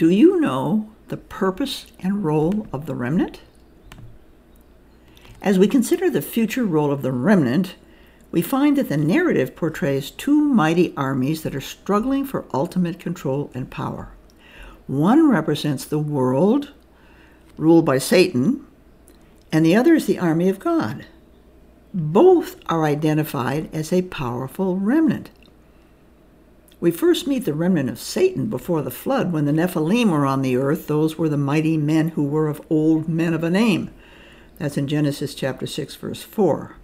Do you know the purpose and role of the remnant? As we consider the future role of the remnant, we find that the narrative portrays two mighty armies that are struggling for ultimate control and power. One represents the world, ruled by Satan, and the other is the army of God. Both are identified as a powerful remnant. We first meet the remnant of Satan before the flood when the Nephilim were on the earth. Those were the mighty men who were of old men of a name. That's in Genesis chapter 6, verse 4.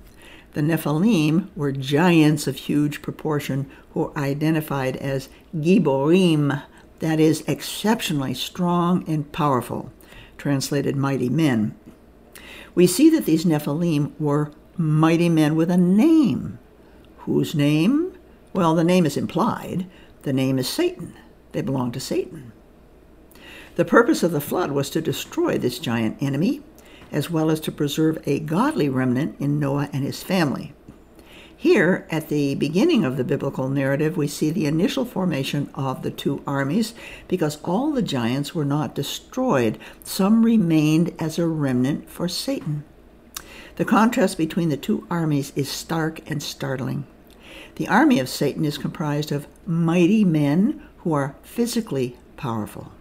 The Nephilim were giants of huge proportion who are identified as Giborim, that is, exceptionally strong and powerful, translated mighty men. We see that these Nephilim were mighty men with a name. Whose name? Well, the name is implied. The name is Satan. They belong to Satan. The purpose of the flood was to destroy this giant enemy, as well as to preserve a godly remnant in Noah and his family. Here, at the beginning of the biblical narrative, we see the initial formation of the two armies because all the giants were not destroyed. Some remained as a remnant for Satan. The contrast between the two armies is stark and startling. The army of Satan is comprised of mighty men who are physically powerful.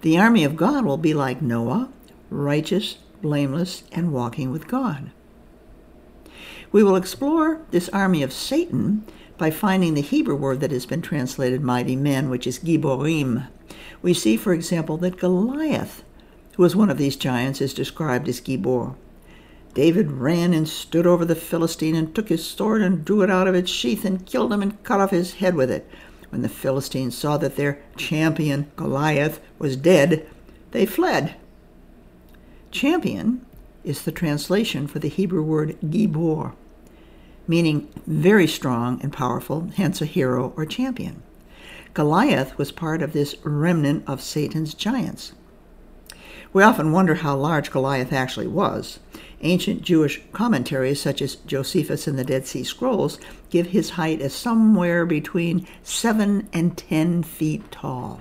The army of God will be like Noah, righteous, blameless, and walking with God. We will explore this army of Satan by finding the Hebrew word that has been translated mighty men, which is Giborim. We see, for example, that Goliath, who was one of these giants, is described as Gibor. David ran and stood over the Philistine and took his sword and drew it out of its sheath and killed him and cut off his head with it. When the Philistines saw that their champion, Goliath, was dead, they fled. Champion is the translation for the Hebrew word gibor, meaning very strong and powerful, hence a hero or champion. Goliath was part of this remnant of Satan's giants. We often wonder how large Goliath actually was. Ancient Jewish commentaries, such as Josephus and the Dead Sea Scrolls, give his height as somewhere between 7 and 10 feet tall.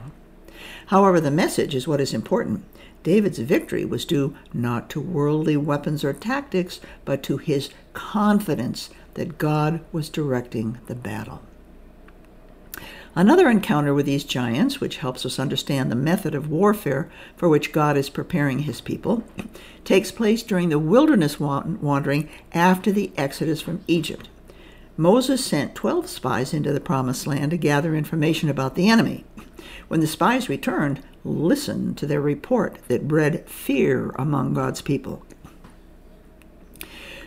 However, the message is what is important. David's victory was due not to worldly weapons or tactics, but to his confidence that God was directing the battle. Another encounter with these giants, which helps us understand the method of warfare for which God is preparing his people, takes place during the wilderness wandering after the exodus from Egypt. Moses sent 12 spies into the promised land to gather information about the enemy. When the spies returned, listen to their report that bred fear among God's people.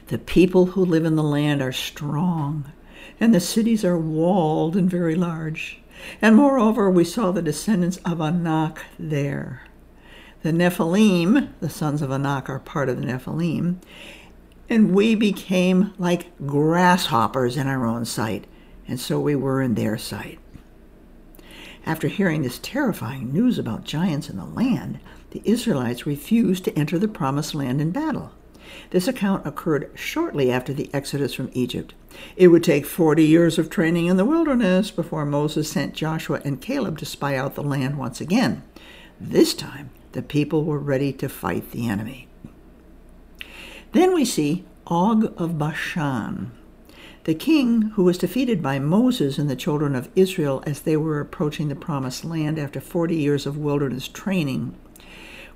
The people who live in the land are strong, and the cities are walled and very large. And moreover, we saw the descendants of Anak there. The Nephilim, the sons of Anak, are part of the Nephilim, and we became like grasshoppers in our own sight, and so we were in their sight. After hearing this terrifying news about giants in the land, the Israelites refused to enter the promised land in battle. This account occurred shortly after the exodus from Egypt. It would take 40 years of training in the wilderness before Moses sent Joshua and Caleb to spy out the land once again. This time, the people were ready to fight the enemy. Then we see Og of Bashan, the king who was defeated by Moses and the children of Israel as they were approaching the promised land after 40 years of wilderness training.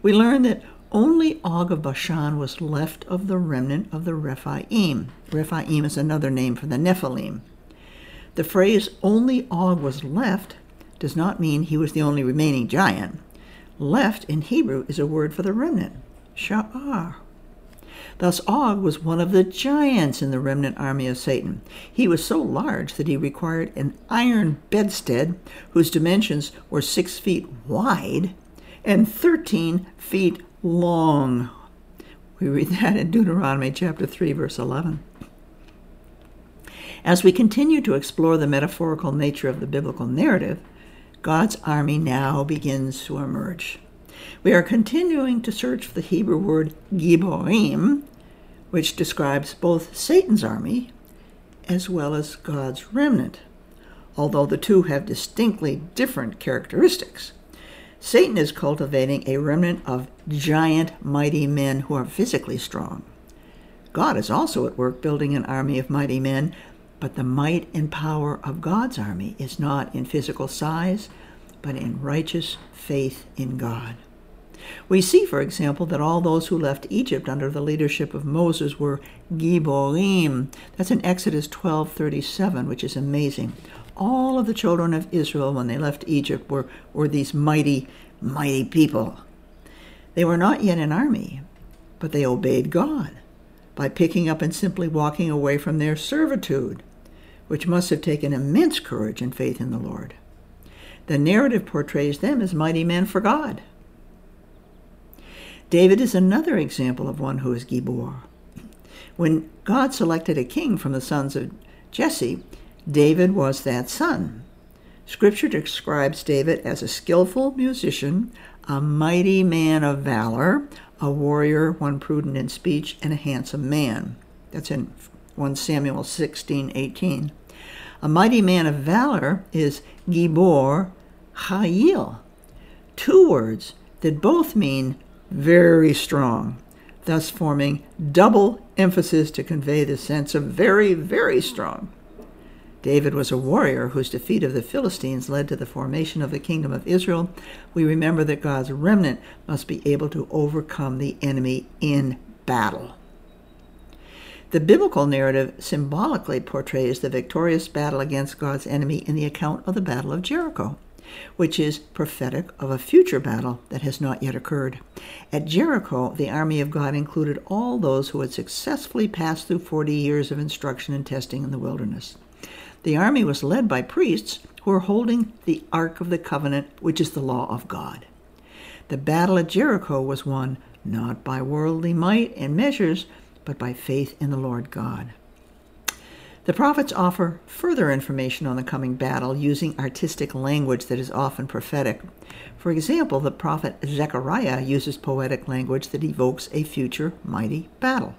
We learn that only Og of Bashan was left of the remnant of the Rephaim. Rephaim is another name for the Nephilim. The phrase only Og was left does not mean he was the only remaining giant. Left in Hebrew is a word for the remnant, sha'ar. Thus, Og was one of the giants in the remnant army of Satan. He was so large that he required an iron bedstead whose dimensions were six feet wide and 13 feet long. We read that in Deuteronomy chapter 3, verse 11. As we continue to explore the metaphorical nature of the biblical narrative, God's army now begins to emerge. We are continuing to search for the Hebrew word Giborim, which describes both Satan's army as well as God's remnant, although the two have distinctly different characteristics. Satan is cultivating a remnant of giant, mighty men who are physically strong. God is also at work building an army of mighty men, but the might and power of God's army is not in physical size, but in righteous faith in God. We see, for example, that all those who left Egypt under the leadership of Moses were Giborim. That's in Exodus 12:37, which is amazing. All of the children of Israel, when they left Egypt, were, were these mighty, mighty people. They were not yet an army, but they obeyed God by picking up and simply walking away from their servitude, which must have taken immense courage and faith in the Lord. The narrative portrays them as mighty men for God. David is another example of one who is Gibor. When God selected a king from the sons of Jesse, David was that son. Scripture describes David as a skillful musician, a mighty man of valor, a warrior, one prudent in speech, and a handsome man. That's in 1 Samuel 16 18. A mighty man of valor is Gibor Chayil, two words that both mean very strong, thus forming double emphasis to convey the sense of very, very strong. David was a warrior whose defeat of the Philistines led to the formation of the kingdom of Israel. We remember that God's remnant must be able to overcome the enemy in battle. The biblical narrative symbolically portrays the victorious battle against God's enemy in the account of the Battle of Jericho which is prophetic of a future battle that has not yet occurred. At Jericho, the army of God included all those who had successfully passed through 40 years of instruction and testing in the wilderness. The army was led by priests who were holding the Ark of the Covenant, which is the law of God. The battle at Jericho was won not by worldly might and measures, but by faith in the Lord God. The prophets offer further information on the coming battle using artistic language that is often prophetic. For example, the prophet Zechariah uses poetic language that evokes a future mighty battle.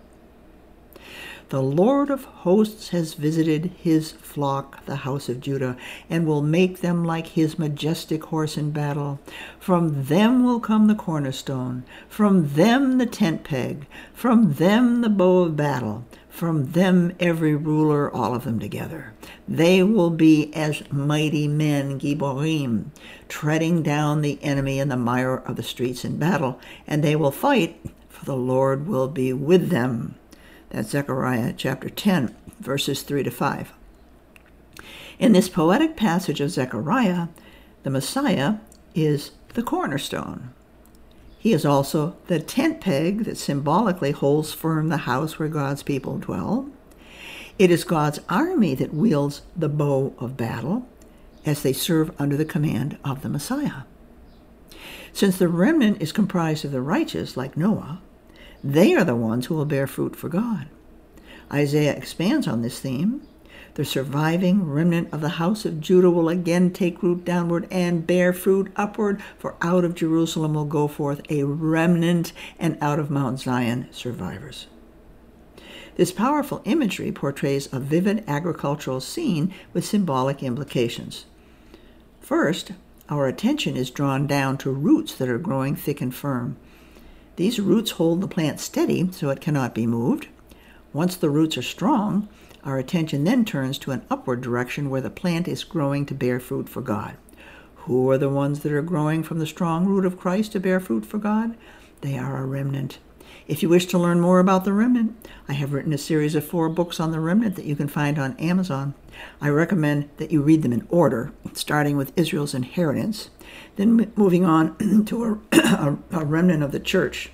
The Lord of hosts has visited his flock, the house of Judah, and will make them like his majestic horse in battle. From them will come the cornerstone, from them the tent peg, from them the bow of battle from them every ruler, all of them together. They will be as mighty men, Giborim, treading down the enemy in the mire of the streets in battle, and they will fight, for the Lord will be with them. That's Zechariah chapter 10, verses 3 to 5. In this poetic passage of Zechariah, the Messiah is the cornerstone. He is also the tent peg that symbolically holds firm the house where God's people dwell. It is God's army that wields the bow of battle as they serve under the command of the Messiah. Since the remnant is comprised of the righteous, like Noah, they are the ones who will bear fruit for God. Isaiah expands on this theme the surviving remnant of the house of Judah will again take root downward and bear fruit upward, for out of Jerusalem will go forth a remnant, and out of Mount Zion survivors. This powerful imagery portrays a vivid agricultural scene with symbolic implications. First, our attention is drawn down to roots that are growing thick and firm. These roots hold the plant steady so it cannot be moved. Once the roots are strong, our attention then turns to an upward direction where the plant is growing to bear fruit for God. Who are the ones that are growing from the strong root of Christ to bear fruit for God? They are a remnant. If you wish to learn more about the remnant, I have written a series of four books on the remnant that you can find on Amazon. I recommend that you read them in order, starting with Israel's inheritance, then moving on to a, a, remnant of the church.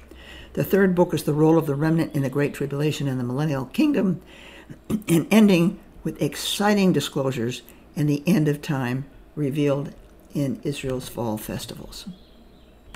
The third book is The Role of the Remnant in the Great Tribulation and the Millennial Kingdom and ending with exciting disclosures and the end of time revealed in Israel's fall festivals.